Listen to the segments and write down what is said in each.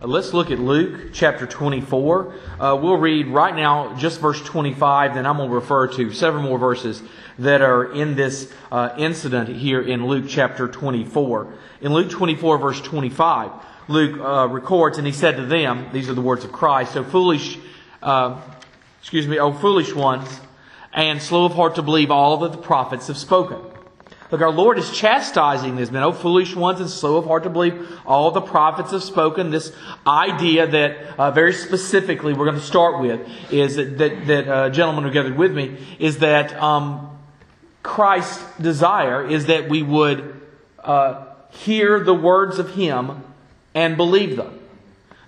Uh, Let's look at Luke chapter 24. Uh, we'll read right now just verse 25, then I'm going to refer to several more verses that are in this uh, incident here in Luke chapter 24. In Luke 24, verse 25, Luke uh, records, and he said to them, these are the words of Christ, so foolish, uh, excuse me, oh foolish ones, and slow of heart to believe all that the prophets have spoken. Look, our Lord is chastising these men, oh foolish ones and slow of heart to believe. All the prophets have spoken. This idea that uh, very specifically we're going to start with is that, that, that uh, gentlemen who gathered with me is that um, Christ's desire is that we would uh, hear the words of Him and believe them.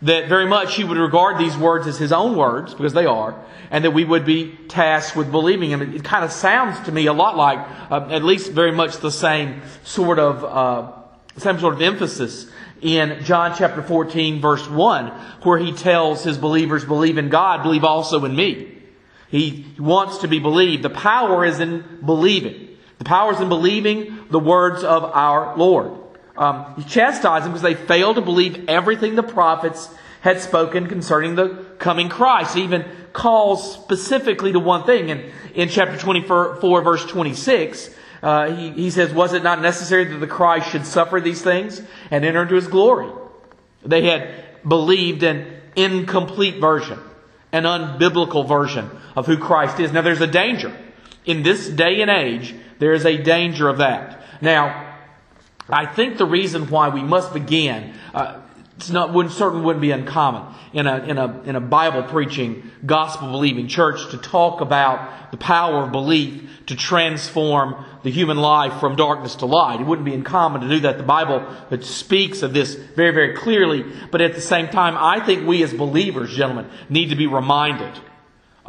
That very much He would regard these words as His own words, because they are, and that we would be tasked with believing Him. It, kind of sounds to me a lot like, uh, at least very much the same sort of, uh, same sort of emphasis in John chapter 14 verse 1, where He tells His believers, believe in God, believe also in me. He wants to be believed. The power is in believing. The power is in believing the words of our Lord. Um, he chastised them because they failed to believe everything the prophets had spoken concerning the coming Christ. He even calls specifically to one thing. And in chapter 24, verse 26, uh, he, he says, Was it not necessary that the Christ should suffer these things and enter into his glory? They had believed an incomplete version, an unbiblical version of who Christ is. Now, there's a danger. In this day and age, there is a danger of that. Now, I think the reason why we must begin, uh, it's not, wouldn't, certainly wouldn't be uncommon in a, in a, in a Bible preaching, gospel believing church to talk about the power of belief to transform the human life from darkness to light. It wouldn't be uncommon to do that. The Bible speaks of this very, very clearly. But at the same time, I think we as believers, gentlemen, need to be reminded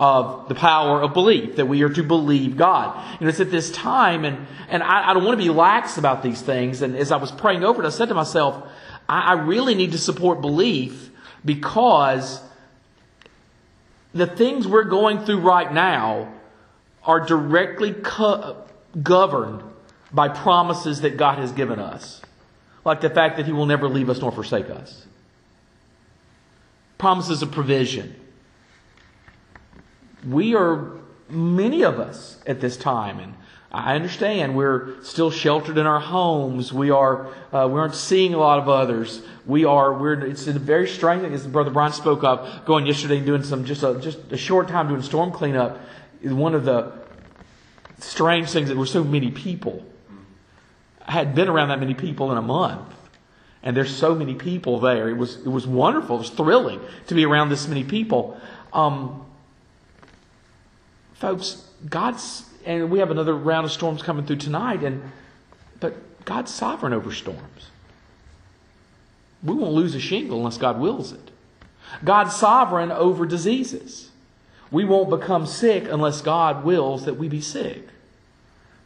of the power of belief, that we are to believe God. And it's at this time, and, and I, I don't want to be lax about these things. And as I was praying over it, I said to myself, I, I really need to support belief because the things we're going through right now are directly co- governed by promises that God has given us. Like the fact that He will never leave us nor forsake us. Promises of provision we are many of us at this time and I understand we're still sheltered in our homes. We are uh, we aren't seeing a lot of others. We are we're it's a very strange thing as Brother Brian spoke of going yesterday and doing some just a just a short time doing storm cleanup. One of the strange things that were so many people. I had been around that many people in a month. And there's so many people there. It was it was wonderful. It was thrilling to be around this many people. Um, Folks, God's, and we have another round of storms coming through tonight, and but God's sovereign over storms. We won't lose a shingle unless God wills it. God's sovereign over diseases. We won't become sick unless God wills that we be sick.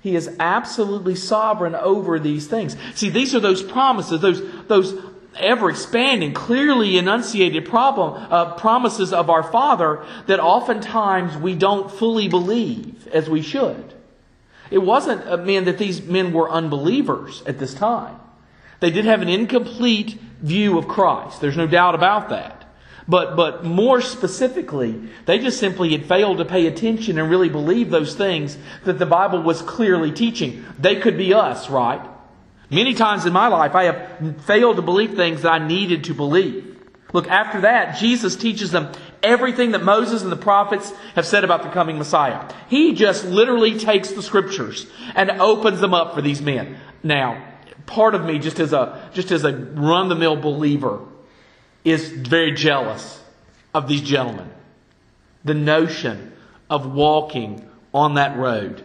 He is absolutely sovereign over these things. See, these are those promises, those, those ever expanding, clearly enunciated problem, uh, promises of our Father that oftentimes we don't fully believe as we should. It wasn't uh, man, that these men were unbelievers at this time. They did have an incomplete view of Christ. There's no doubt about that. But, but more specifically, they just simply had failed to pay attention and really believe those things that the Bible was clearly teaching. They could be us, right? Many times in my life, I have failed to believe things that I needed to believe. Look, after that, Jesus teaches them everything that Moses and the prophets have said about the coming Messiah. He just literally takes the scriptures and opens them up for these men. Now, part of me, just as a, just as a run the mill believer, is very jealous of these gentlemen. The notion of walking on that road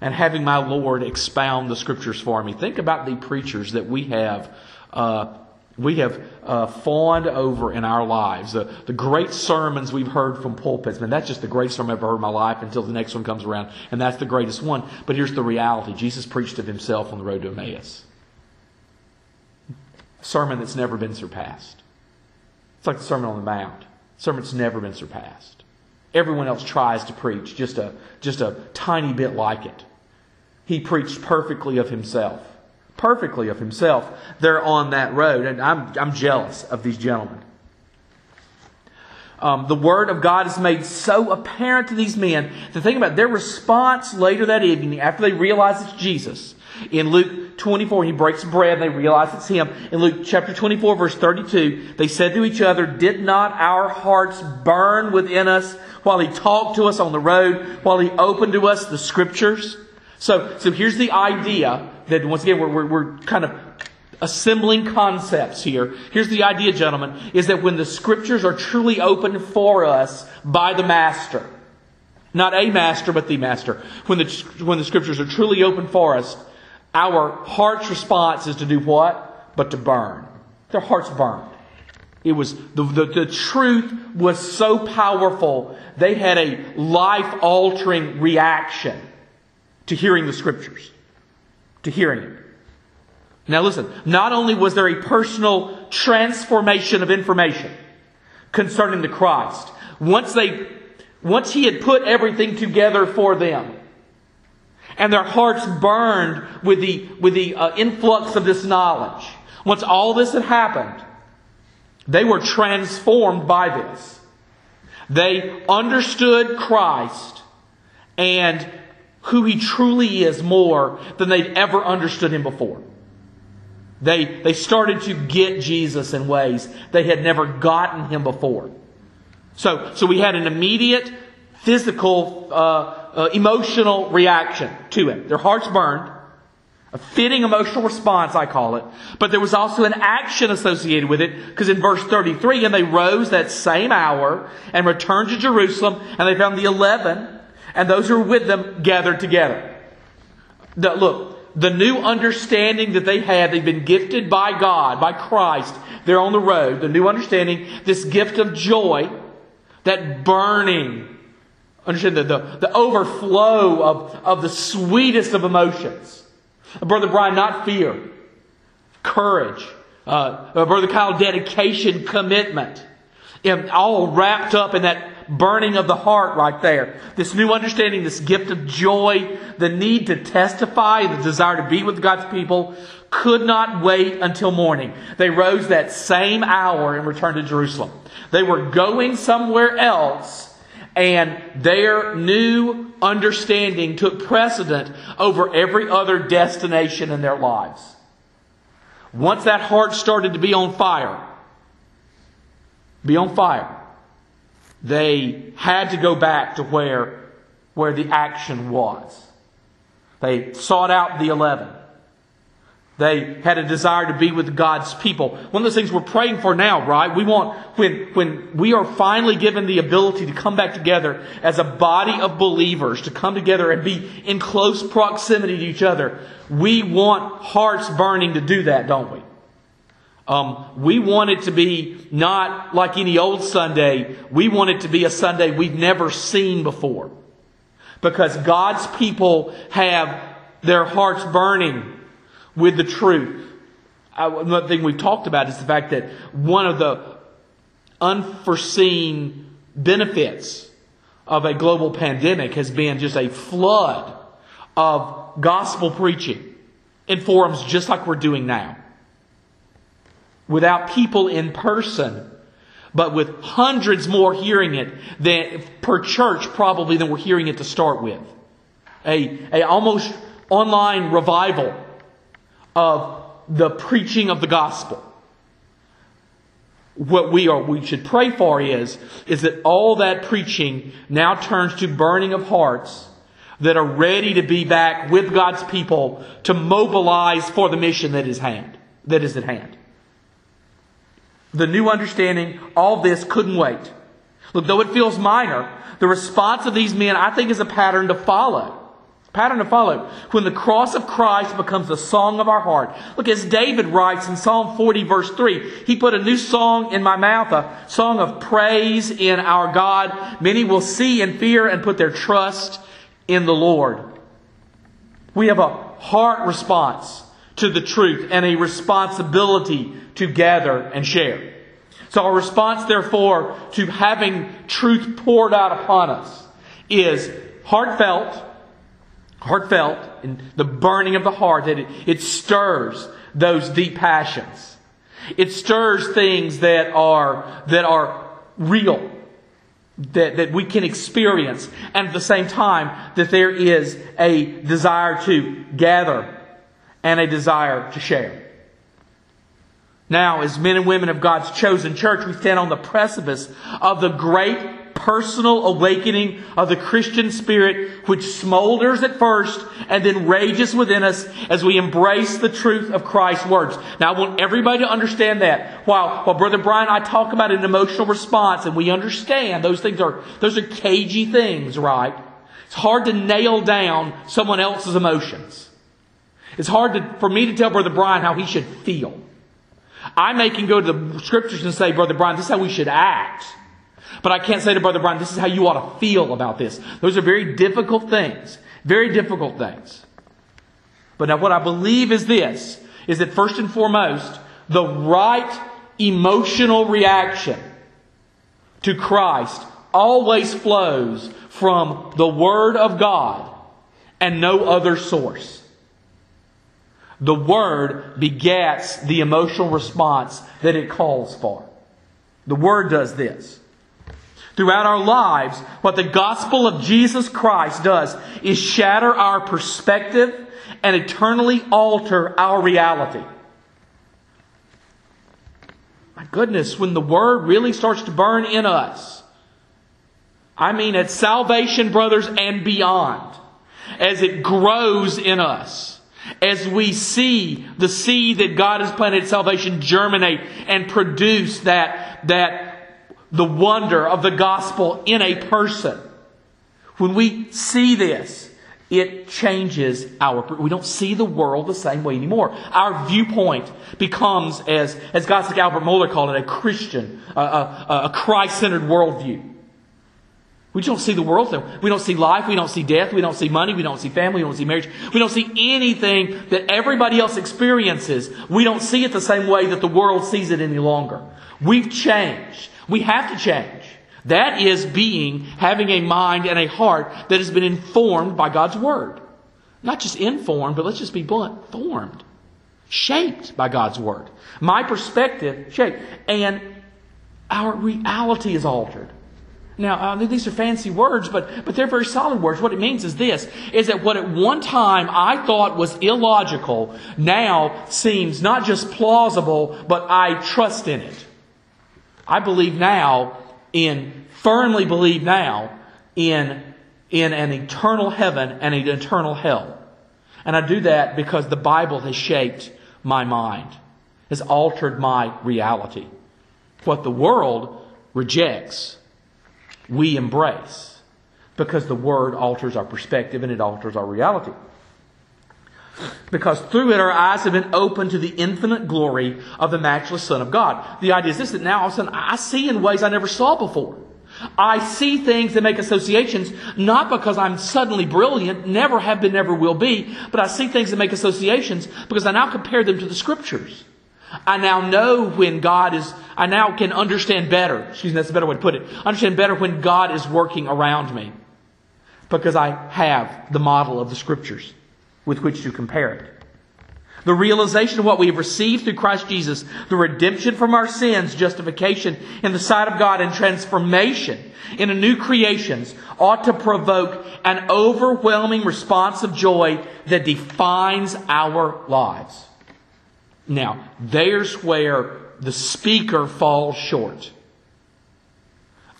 and having my Lord expound the scriptures for me. Think about the preachers that we have. Uh, we have uh, fawned over in our lives. The, the great sermons we've heard from pulpits, man, that's just the greatest sermon I've ever heard in my life until the next one comes around, and that's the greatest one. But here's the reality Jesus preached of himself on the road to Emmaus. A sermon that's never been surpassed. It's like the Sermon on the Mount. A sermon that's never been surpassed. Everyone else tries to preach just a, just a tiny bit like it. He preached perfectly of himself. Perfectly of himself. They're on that road. And I'm, I'm jealous of these gentlemen. um, the word of God is made so apparent to these men to think about their response later that evening after they realize it's Jesus. In Luke 24, he breaks bread they realize it's him. In Luke chapter 24, verse 32, they said to each other, Did not our hearts burn within us while he talked to us on the road, while he opened to us the scriptures? So, so here's the idea that once again, we're, we're, we're kind of assembling concepts here. Here's the idea, gentlemen, is that when the scriptures are truly opened for us by the master, not a master, but the master, when the, when the scriptures are truly open for us, our heart's response is to do what? But to burn. Their hearts burned. It was, the, the, the truth was so powerful, they had a life altering reaction to hearing the scriptures, to hearing it. Now listen, not only was there a personal transformation of information concerning the Christ, once they, once he had put everything together for them, and their hearts burned with the, with the uh, influx of this knowledge. Once all this had happened, they were transformed by this. They understood Christ and who he truly is more than they'd ever understood him before. They, they started to get Jesus in ways they had never gotten him before. So, so we had an immediate physical, uh, uh, emotional reaction to him. Their hearts burned. A fitting emotional response, I call it. But there was also an action associated with it, because in verse 33, and they rose that same hour and returned to Jerusalem, and they found the eleven, and those who were with them gathered together. The, look, the new understanding that they had, they've been gifted by God, by Christ. They're on the road. The new understanding, this gift of joy, that burning, understand the, the, the overflow of, of the sweetest of emotions. Brother Brian, not fear, courage. Uh, Brother Kyle, dedication, commitment. And all wrapped up in that burning of the heart right there. This new understanding, this gift of joy, the need to testify, the desire to be with God's people could not wait until morning. They rose that same hour and returned to Jerusalem. They were going somewhere else and their new understanding took precedent over every other destination in their lives. Once that heart started to be on fire, be on fire, they had to go back to where, where the action was. They sought out the eleven. They had a desire to be with God's people. One of those things we're praying for now, right? We want, when, when we are finally given the ability to come back together as a body of believers, to come together and be in close proximity to each other, we want hearts burning to do that, don't we? Um, we want it to be not like any old Sunday. We want it to be a Sunday we've never seen before. Because God's people have their hearts burning with the truth. Another thing we've talked about is the fact that one of the unforeseen benefits of a global pandemic has been just a flood of gospel preaching in forums just like we're doing now without people in person, but with hundreds more hearing it than per church probably than we're hearing it to start with. A, a almost online revival of the preaching of the gospel. What we are we should pray for is, is that all that preaching now turns to burning of hearts that are ready to be back with God's people to mobilize for the mission that is hand that is at hand the new understanding, all this couldn't wait. Look, though it feels minor, the response of these men, I think, is a pattern to follow. Pattern to follow. When the cross of Christ becomes the song of our heart. Look, as David writes in Psalm 40, verse 3, he put a new song in my mouth, a song of praise in our God. Many will see and fear and put their trust in the Lord. We have a heart response to the truth and a responsibility to gather and share. So our response, therefore, to having truth poured out upon us is heartfelt, heartfelt, in the burning of the heart, that it, it stirs those deep passions. It stirs things that are, that are real. that, that we can experience, and at the same time, that there is a desire to gather and a desire to share. Now, as men and women of God's chosen church, we stand on the precipice of the great personal awakening of the Christian spirit, which smolders at first and then rages within us as we embrace the truth of Christ's words. Now, I want everybody to understand that. While, while Brother Brian and I talk about an emotional response, and we understand those things are, those are cagey things, right? It's hard to nail down someone else's emotions. It's hard to, for me to tell Brother Brian how he should feel. I may can go to the scriptures and say, Brother Brian, this is how we should act. But I can't say to Brother Brian, this is how you ought to feel about this. Those are very difficult things. Very difficult things. But now what I believe is this, is that first and foremost, the right emotional reaction to Christ always flows from the Word of God and no other source. The Word begets the emotional response that it calls for. The Word does this throughout our lives, what the gospel of Jesus Christ does is shatter our perspective and eternally alter our reality. My goodness, when the word really starts to burn in us, I mean at salvation, brothers, and beyond, as it grows in us, as we see the seed that God has planted at salvation germinate and produce that, that the wonder of the gospel in a person. When we see this, it changes our, we don't see the world the same way anymore. Our viewpoint becomes, as, as Gottschalk Albert Mohler called it, a Christian, a, a, a Christ-centered worldview. We don't see the world. We don't see life. We don't see death. We don't see money. We don't see family. We don't see marriage. We don't see anything that everybody else experiences. We don't see it the same way that the world sees it any longer. We've changed. We have to change. That is being, having a mind and a heart that has been informed by God's Word. Not just informed, but let's just be blunt, formed. Shaped by God's Word. My perspective shaped. And our reality is altered. Now, uh, these are fancy words, but, but they're very solid words. What it means is this, is that what at one time I thought was illogical now seems not just plausible, but I trust in it. I believe now in, firmly believe now in, in an eternal heaven and an eternal hell. And I do that because the Bible has shaped my mind, has altered my reality. What the world rejects, we embrace because the Word alters our perspective and it alters our reality because through it our eyes have been opened to the infinite glory of the matchless Son of God. The idea is this that now all of a sudden I see in ways I never saw before. I see things that make associations, not because I'm suddenly brilliant, never have been, never will be, but I see things that make associations because I now compare them to the scriptures. I now know when God is, I now can understand better, excuse me, that's a better way to put it, understand better when God is working around me because I have the model of the scriptures with which to compare it. The realization of what we have received through Christ Jesus, the redemption from our sins, justification in the sight of God, and transformation in a new creations ought to provoke an overwhelming response of joy that defines our lives. Now, there's where the speaker falls short.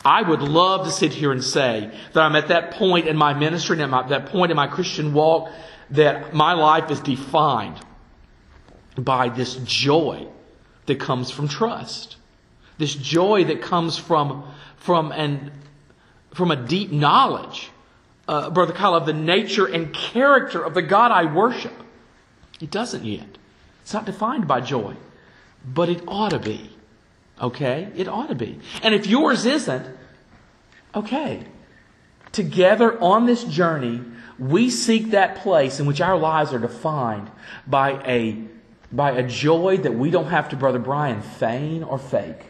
I would love to sit here and say that I'm at that point in my ministry and at that point in my Christian walk that my life is defined by this joy that comes from trust. This joy that comes from, from, an, from a deep knowledge, uh, Brother Kyle, of the nature and character of the God I worship. It doesn't yet. It's not defined by joy, but it ought to be. Okay? It ought to be. And if yours isn't, okay. Together on this journey, we seek that place in which our lives are defined by a, by a joy that we don't have to, Brother Brian, feign or fake.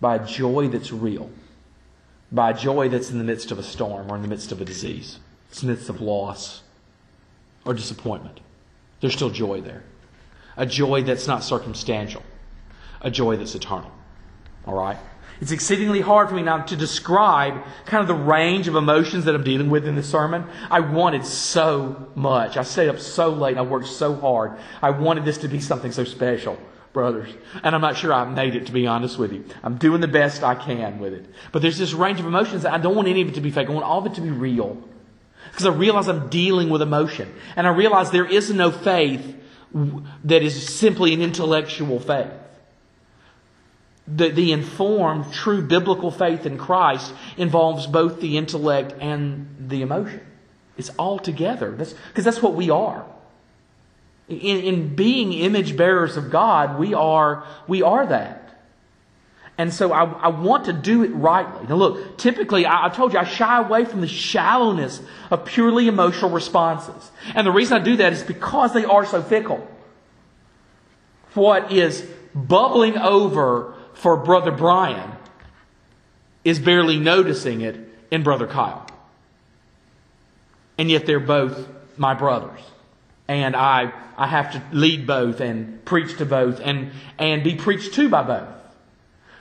By a joy that's real. By a joy that's in the midst of a storm or in the midst of a disease. In the midst of loss or disappointment. There's still joy there. A joy that's not circumstantial. A joy that's eternal. All right? It's exceedingly hard for me now to describe kind of the range of emotions that I'm dealing with in this sermon. I wanted so much. I stayed up so late I worked so hard. I wanted this to be something so special, brothers. And I'm not sure I've made it, to be honest with you. I'm doing the best I can with it. But there's this range of emotions that I don't want any of it to be fake. I want all of it to be real. Because I realize I'm dealing with emotion. And I realize there is no faith that is simply an intellectual faith the, the informed, true biblical faith in Christ involves both the intellect and the emotion. It's all together. Because that's, that's what we are. In, in being image bearers of God, we are, we are that. And so I, I want to do it rightly. Now look, typically, I, I told you, I shy away from the shallowness of purely emotional responses. And the reason I do that is because they are so fickle. What is bubbling over for Brother Brian is barely noticing it in Brother Kyle. And yet they're both my brothers. And I, I have to lead both and preach to both and, and be preached to by both.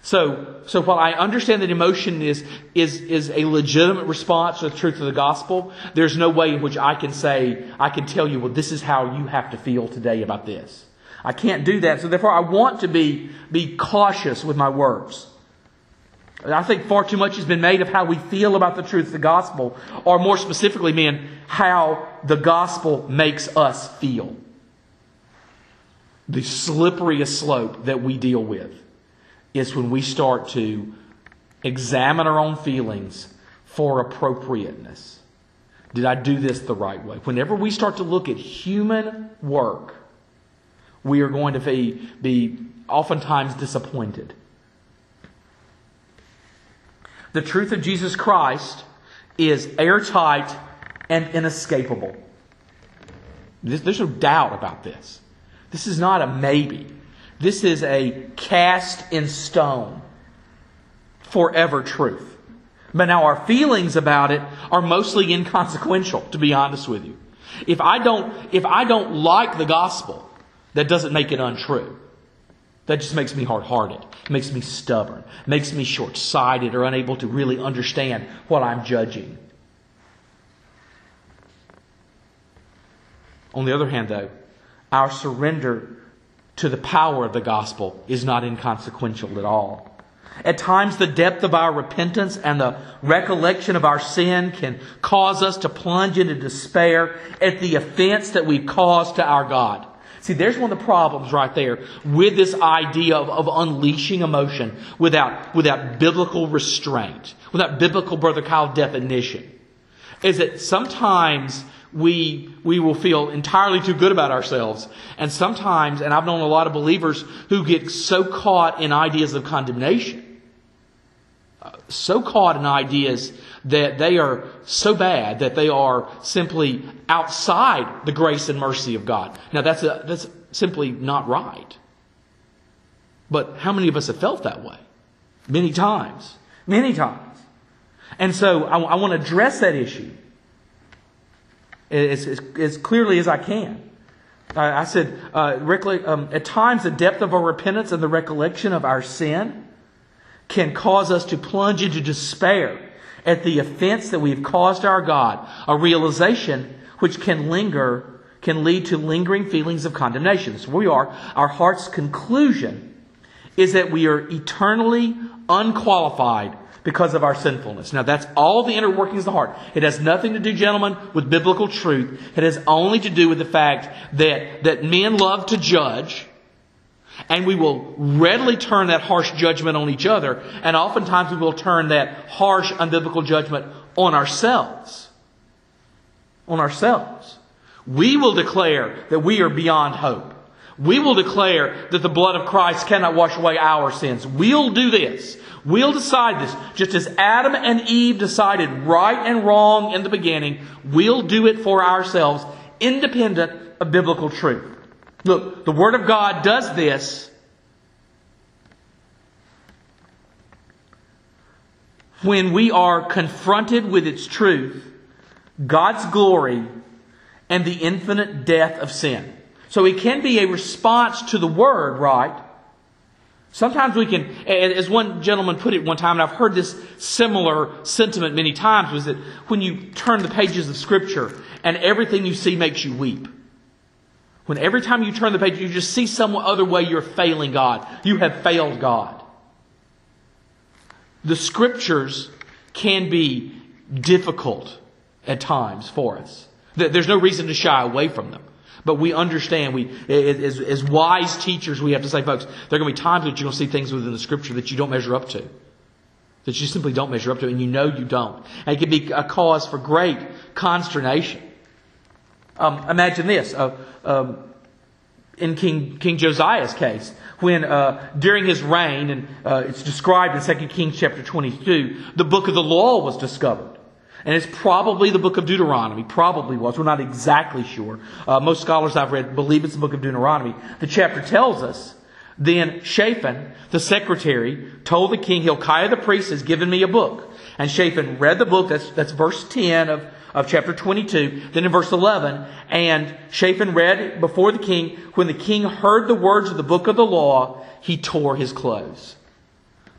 So, so while I understand that emotion is, is, is a legitimate response to the truth of the gospel, there's no way in which I can say, I can tell you, well, this is how you have to feel today about this. I can't do that. So therefore, I want to be, be cautious with my words. I think far too much has been made of how we feel about the truth of the gospel, or more specifically, man, how the gospel makes us feel. The slipperiest slope that we deal with is when we start to examine our own feelings for appropriateness. Did I do this the right way? Whenever we start to look at human work we are going to be, be oftentimes disappointed. The truth of Jesus Christ is airtight and inescapable. There's no doubt about this. This is not a maybe. This is a cast in stone, forever truth. But now our feelings about it are mostly inconsequential, to be honest with you. If I don't, if I don't like the gospel, that doesn't make it untrue. That just makes me hard hearted, makes me stubborn, makes me short sighted or unable to really understand what I'm judging. On the other hand, though, our surrender to the power of the gospel is not inconsequential at all. At times, the depth of our repentance and the recollection of our sin can cause us to plunge into despair at the offense that we've caused to our God. See, there's one of the problems right there with this idea of, of unleashing emotion without, without biblical restraint, without biblical, Brother Kyle, definition. Is that sometimes we, we will feel entirely too good about ourselves. And sometimes, and I've known a lot of believers who get so caught in ideas of condemnation, uh, so caught in ideas that they are so bad that they are simply outside the grace and mercy of God. Now that's, a, that's simply not right. But how many of us have felt that way? Many times. Many times. And so I, I want to address that issue as, as, as clearly as I can. I, I said, uh, um, at times the depth of our repentance and the recollection of our sin can cause us to plunge into despair at the offense that we've caused our God, a realization which can linger, can lead to lingering feelings of condemnation. So we are. Our heart's conclusion is that we are eternally unqualified because of our sinfulness. Now that's all the inner workings of the heart. It has nothing to do, gentlemen, with biblical truth. It has only to do with the fact that, that men love to judge and we will readily turn that harsh judgment on each other, and oftentimes we will turn that harsh, unbiblical judgment on ourselves. On ourselves. We will declare that we are beyond hope. We will declare that the blood of Christ cannot wash away our sins. We'll do this. We'll decide this. Just as Adam and Eve decided right and wrong in the beginning, we'll do it for ourselves, independent of biblical truth. Look, the Word of God does this when we are confronted with its truth, God's glory, and the infinite death of sin. So it can be a response to the Word, right? Sometimes we can, as one gentleman put it one time, and I've heard this similar sentiment many times, was that when you turn the pages of Scripture and everything you see makes you weep. When every time you turn the page, you just see some other way you're failing God. You have failed God. The Scriptures can be difficult at times for us. There's no reason to shy away from them. But we understand, we, as, as wise teachers, we have to say, folks, there are going to be times that you're going to see things within the scripture that you don't measure up to. That you simply don't measure up to, and you know you don't. And it can be a cause for great consternation. Um, imagine this. Uh, um, in King, King Josiah's case, when uh, during his reign, and uh, it's described in 2 Kings chapter 22, the book of the law was discovered. And it's probably the book of Deuteronomy. Probably was. We're not exactly sure. Uh, most scholars I've read believe it's the book of Deuteronomy. The chapter tells us then Shaphan, the secretary, told the king, Hilkiah the priest has given me a book. And Shaphan read the book. That's, that's verse 10 of, of chapter 22. Then in verse 11, and Shaphan read before the king, when the king heard the words of the book of the law, he tore his clothes.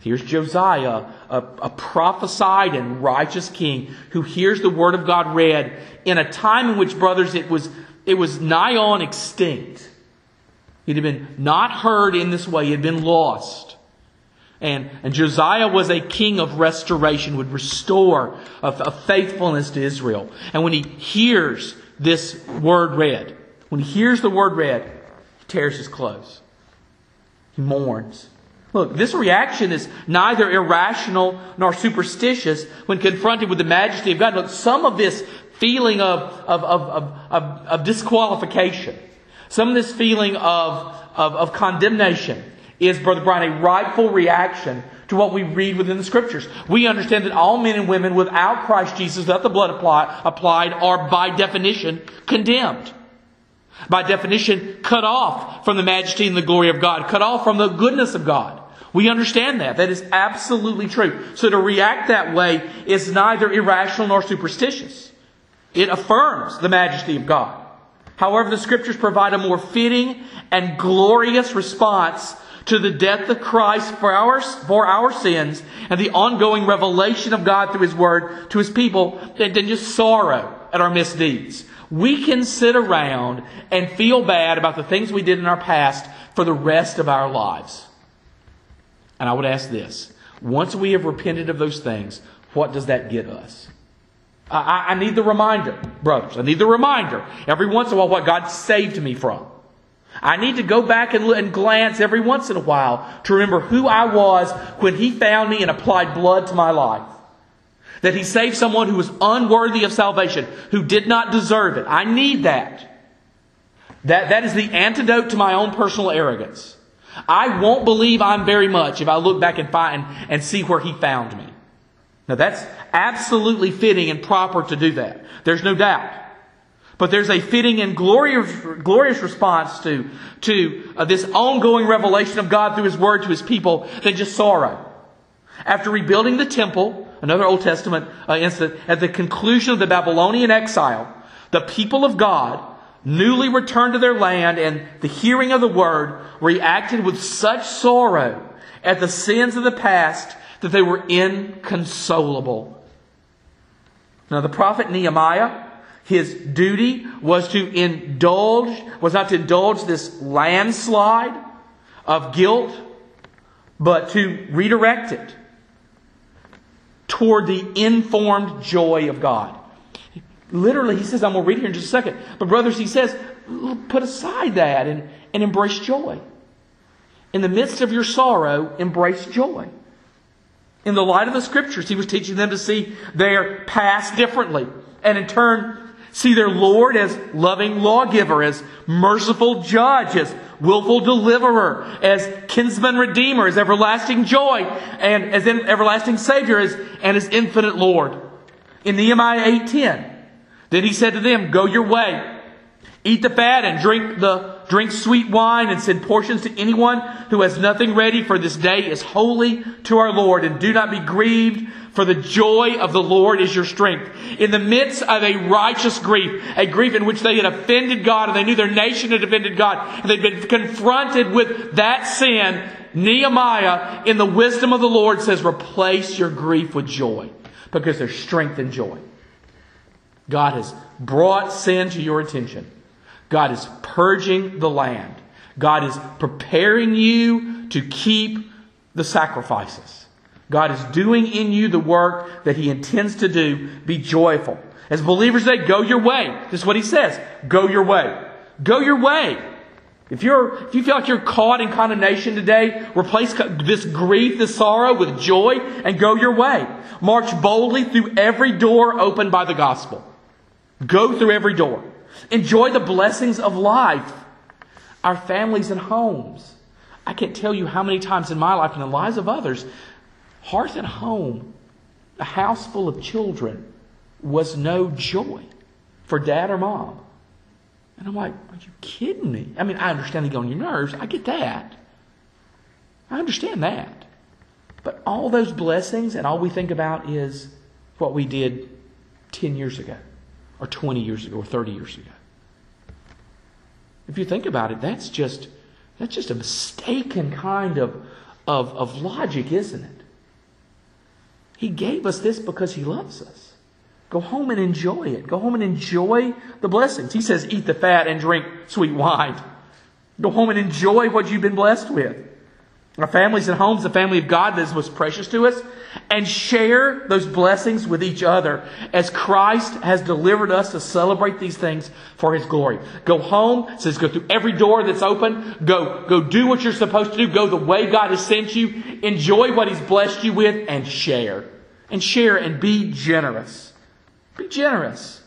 Here's Josiah, a, a, prophesied and righteous king who hears the word of God read in a time in which, brothers, it was, it was nigh on extinct. It had been not heard in this way, it had been lost. And, and Josiah was a king of restoration, would restore a, faithfulness to Israel. And when he hears this word read, when he hears the word read, he tears his clothes. He mourns. Look, this reaction is neither irrational nor superstitious when confronted with the majesty of God. Look, some of this feeling of, of, of, of, of disqualification, some of this feeling of, of, of condemnation is, Brother Brian, a rightful reaction to what we read within the Scriptures. We understand that all men and women without Christ Jesus, without the blood apply, applied, are by definition condemned by definition, cut off from the majesty and the glory of God, cut off from the goodness of God. We understand that. That is absolutely true. So to react that way is neither irrational nor superstitious. It affirms the majesty of God. However, the scriptures provide a more fitting and glorious response to the death of Christ for our, for our sins and the ongoing revelation of God through His Word to His people than just sorrow at our misdeeds. We can sit around and feel bad about the things we did in our past for the rest of our lives. And I would ask this once we have repented of those things, what does that get us? I, I, need the reminder, brothers. I need the reminder every once in a while what God saved me from. I need to go back and, and glance every once in a while to remember who I was when He found me and applied blood to my life. That He saved someone who was unworthy of salvation, who did not deserve it. I need that. That, that is the antidote to my own personal arrogance. I won't believe I'm very much if I look back and find and see where He found me. Now that's absolutely fitting and proper to do that. There's no doubt. But there's a fitting and glorious, glorious response to, to uh, this ongoing revelation of God through His Word to His people than just sorrow. After rebuilding the temple, another Old Testament uh, incident, at the conclusion of the Babylonian exile, the people of God, newly returned to their land and the hearing of the Word, reacted with such sorrow at the sins of the past that they were inconsolable. Now, the prophet Nehemiah, his duty was to indulge, was not to indulge this landslide of guilt, but to redirect it toward the informed joy of God. Literally, he says, I'm going to read here in just a second. But, brothers, he says, put aside that and, and embrace joy. In the midst of your sorrow, embrace joy. In the light of the scriptures, he was teaching them to see their past differently. And in turn, see their Lord as loving lawgiver, as merciful judge, as willful deliverer, as kinsman redeemer, as everlasting joy, and as everlasting savior, as, and as infinite Lord. In Nehemiah 8.10, then he said to them, Go your way, eat the fat and drink the drink sweet wine and send portions to anyone who has nothing ready, for this day is holy to our Lord. And do not be grieved, for the joy of the Lord is your strength. In the midst of a righteous grief, a grief in which they had offended God and they knew their nation had offended God, and they'd been confronted with that sin, Nehemiah, in the wisdom of the Lord, says, replace your grief with joy, because there's strength in joy. God has brought sin to your attention. God is purging the land. God is preparing you to keep the sacrifices. God is doing in you the work that He intends to do. Be joyful. As believers today, go your way. This is what He says. Go your way. Go your way. If you're, if you feel like you're caught in condemnation today, replace this grief, this sorrow with joy and go your way. March boldly through every door opened by the gospel. Go through every door. Enjoy the blessings of life, our families and homes. I can't tell you how many times in my life and the lives of others, hearth and home, a house full of children, was no joy for dad or mom. And I'm like, are you kidding me? I mean, I understand they get on your nerves. I get that. I understand that. But all those blessings and all we think about is what we did 10 years ago or 20 years ago or 30 years ago. If you think about it, that's just that's just a mistaken kind of, of, of logic, isn't it? He gave us this because he loves us. Go home and enjoy it. Go home and enjoy the blessings. He says, eat the fat and drink sweet wine. Go home and enjoy what you've been blessed with our families and homes, the family of God that is most precious to us, and share those blessings with each other as Christ has delivered us to celebrate these things for His glory. Go home, says go through every door that's open. Go, go do what you're supposed to do. Go the way God has sent you. Enjoy what He's blessed you with and share. And share and be generous. Be generous.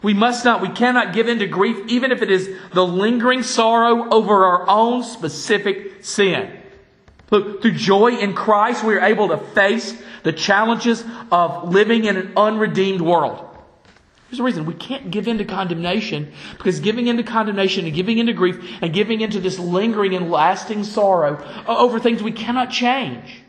We must not, we cannot give in to grief, even if it is the lingering sorrow over our own specific sin. Look, through joy in Christ, we are able to face the challenges of living in an unredeemed world. Here's the reason we can't give in to condemnation because giving into condemnation and giving into grief and giving into this lingering and lasting sorrow over things we cannot change,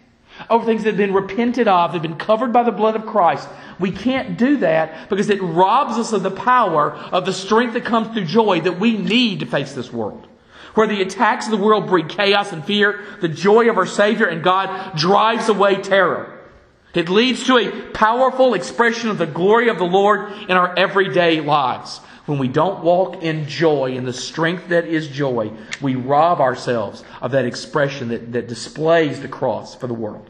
over things that have been repented of, that have been covered by the blood of Christ, we can't do that because it robs us of the power of the strength that comes through joy that we need to face this world. Where the attacks of the world breed chaos and fear, the joy of our Savior and God drives away terror. It leads to a powerful expression of the glory of the Lord in our everyday lives. When we don't walk in joy, in the strength that is joy, we rob ourselves of that expression that, that displays the cross for the world.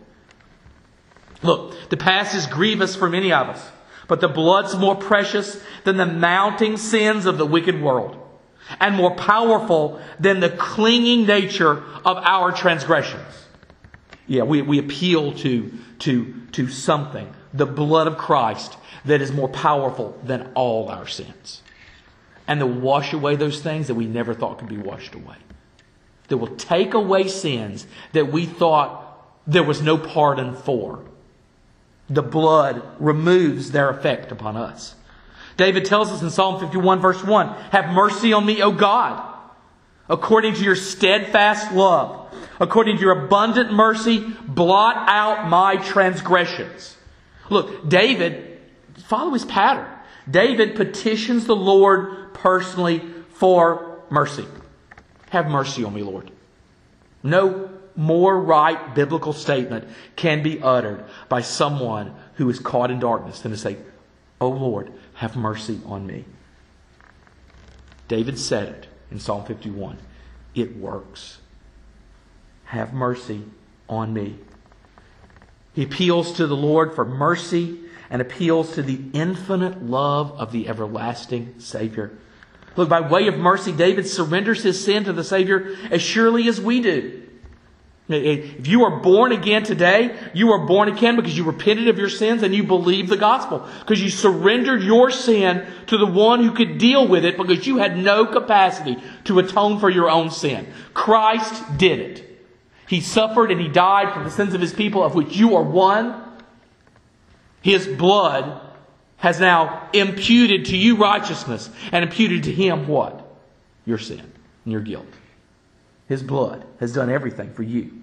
Look, the past is grievous for many of us, but the blood's more precious than the mounting sins of the wicked world and more powerful than the clinging nature of our transgressions. Yeah, we, we appeal to, to, to something, the blood of Christ, that is more powerful than all our sins. And to wash away those things that we never thought could be washed away. That will take away sins that we thought there was no pardon for. The blood removes their effect upon us. David tells us in Psalm 51 verse 1, Have mercy on me, O God, according to your steadfast love. According to your abundant mercy, blot out my transgressions. Look, David, follow his pattern. David petitions the Lord personally for mercy. Have mercy on me, Lord. No more right biblical statement can be uttered by someone who is caught in darkness than to say, Oh Lord, have mercy on me. David said it in Psalm 51. It works. Have mercy on me. He appeals to the Lord for mercy and appeals to the infinite love of the everlasting Savior. Look, by way of mercy, David surrenders his sin to the Savior as surely as we do. If you are born again today, you are born again because you repented of your sins and you believe the gospel. Because you surrendered your sin to the one who could deal with it because you had no capacity to atone for your own sin. Christ did it. He suffered and he died for the sins of his people, of which you are one. His blood has now imputed to you righteousness and imputed to him what? Your sin. and your guilt. His blood has done everything for you.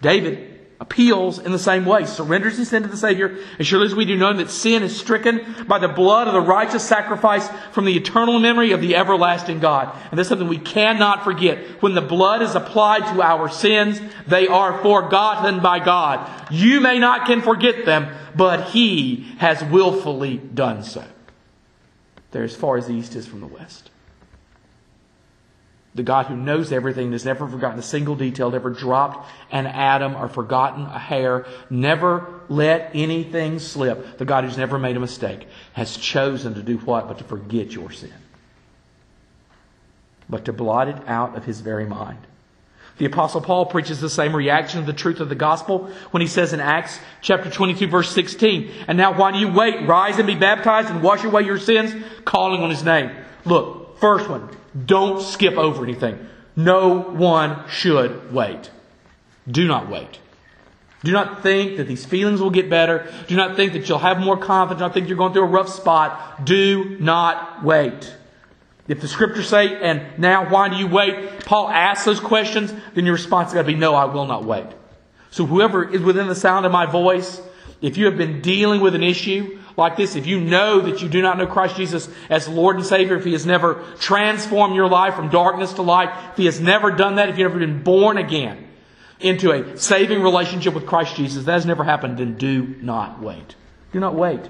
David appeals in the same way, surrenders his sin to the Savior, as surely as we do know that sin is stricken by the blood of the righteous sacrifice from the eternal memory of the everlasting God. And that's something we cannot forget. When the blood is applied to our sins, they are forgotten by God. You may not can forget them, but He has willfully done so. They're as far as the east is from the west the God who knows everything, has never forgotten a single detail, never dropped an atom or forgotten a hair, never let anything slip, the God who's never made a mistake, has chosen to do what? But to forget your sin. But to blot it out of his very mind. The apostle Paul preaches the same reaction to the truth of the gospel when he says in Acts chapter 22 verse 16, And now do you wait? Rise and be baptized and wash away your sins, calling on his name. Look, first one, don't skip over anything. No one should wait. Do not wait. Do not think that these feelings will get better. Do not think that you'll have more confidence. Do not think you're going through a rough spot. Do not wait. If the scriptures say, and now why do you wait? Paul asks those questions, then your response has got to be, no, I will not wait. So whoever is within the sound of my voice, if you have been dealing with an issue, like this, if you know that you do not know Christ Jesus as Lord and Savior, if He has never transformed your life from darkness to light, if He has never done that, if you've never been born again into a saving relationship with Christ Jesus, that has never happened, then do not wait. Do not wait.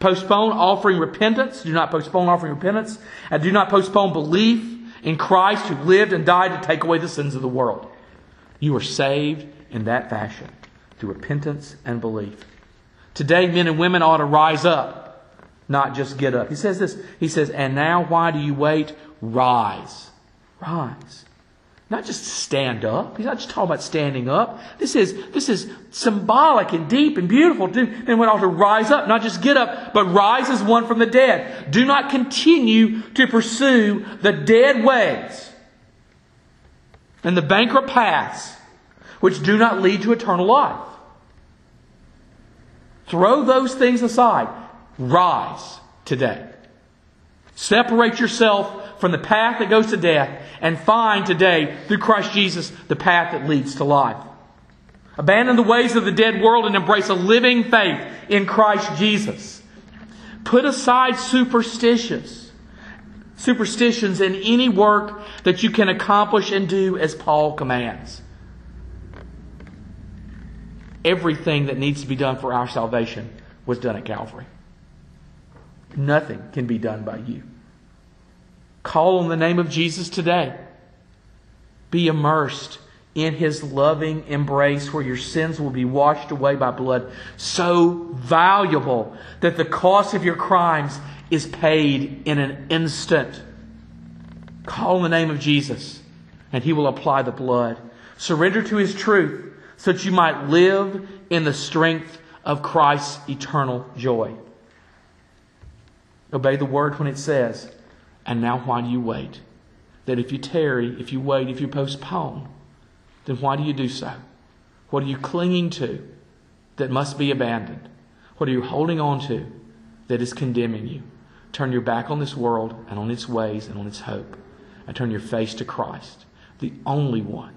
Postpone offering repentance. Do not postpone offering repentance. And do not postpone belief in Christ who lived and died to take away the sins of the world. You are saved in that fashion through repentance and belief. Today, men and women ought to rise up, not just get up. He says this. He says, And now why do you wait? Rise. Rise. Not just stand up. He's not just talking about standing up. This is, this is symbolic and deep and beautiful. And women ought to rise up, not just get up, but rise as one from the dead. Do not continue to pursue the dead ways and the bankrupt paths which do not lead to eternal life. Throw those things aside. Rise today. Separate yourself from the path that goes to death and find today, through Christ Jesus, the path that leads to life. Abandon the ways of the dead world and embrace a living faith in Christ Jesus. Put aside superstitions, superstitions in any work that you can accomplish and do as Paul commands everything that needs to be done for our salvation was done at Calvary. Nothing can be done by you. Call on the name of Jesus today. Be immersed in his loving embrace where your sins will be washed away by blood so valuable that the cost of your crimes is paid in an instant. Call on the name of Jesus and he will apply the blood. Surrender to his truth so that you might live in the strength of Christ's eternal joy. Obey the word when it says, and now why do you wait? That if you tarry, if you wait, if you postpone, then why do you do so? What are you clinging to that must be abandoned? What are you holding on to that is condemning you? Turn your back on this world and on its ways and on its hope, and turn your face to Christ, the only one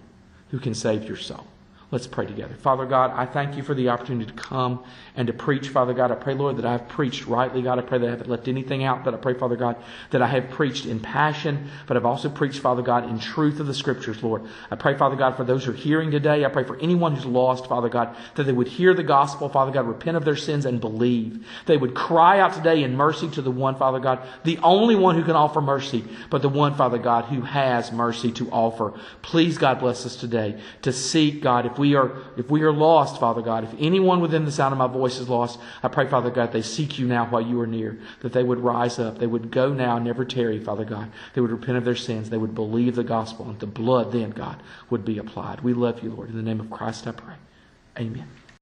who can save your soul. Let's pray together. Father God, I thank you for the opportunity to come and to preach, Father God. I pray, Lord, that I have preached rightly, God. I pray that I haven't left anything out, but I pray, Father God, that I have preached in passion, but I've also preached, Father God, in truth of the Scriptures, Lord. I pray, Father God, for those who are hearing today. I pray for anyone who's lost, Father God, that they would hear the gospel, Father God, repent of their sins and believe. They would cry out today in mercy to the one, Father God, the only one who can offer mercy, but the one, Father God, who has mercy to offer. Please, God, bless us today to seek, God, if we are, if we are lost, Father God, if anyone within the sound of my voice is lost, I pray, Father God, they seek you now while you are near, that they would rise up, they would go now, never tarry, Father God. They would repent of their sins, they would believe the gospel, and the blood then, God, would be applied. We love you, Lord. In the name of Christ, I pray. Amen.